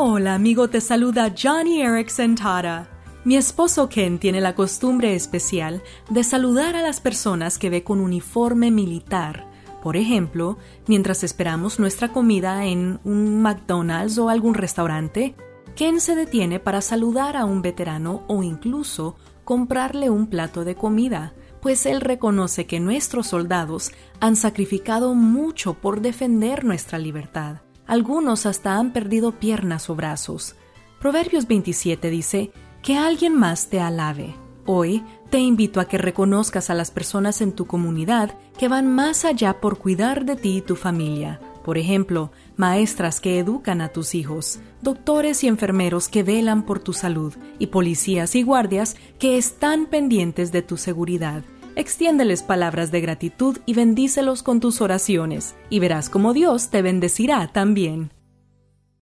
Hola amigo, te saluda Johnny Erickson Tara. Mi esposo Ken tiene la costumbre especial de saludar a las personas que ve con uniforme militar. Por ejemplo, mientras esperamos nuestra comida en un McDonald's o algún restaurante, Ken se detiene para saludar a un veterano o incluso comprarle un plato de comida, pues él reconoce que nuestros soldados han sacrificado mucho por defender nuestra libertad. Algunos hasta han perdido piernas o brazos. Proverbios 27 dice, que alguien más te alabe. Hoy te invito a que reconozcas a las personas en tu comunidad que van más allá por cuidar de ti y tu familia. Por ejemplo, maestras que educan a tus hijos, doctores y enfermeros que velan por tu salud y policías y guardias que están pendientes de tu seguridad. Extiéndeles palabras de gratitud y bendícelos con tus oraciones, y verás cómo Dios te bendecirá también.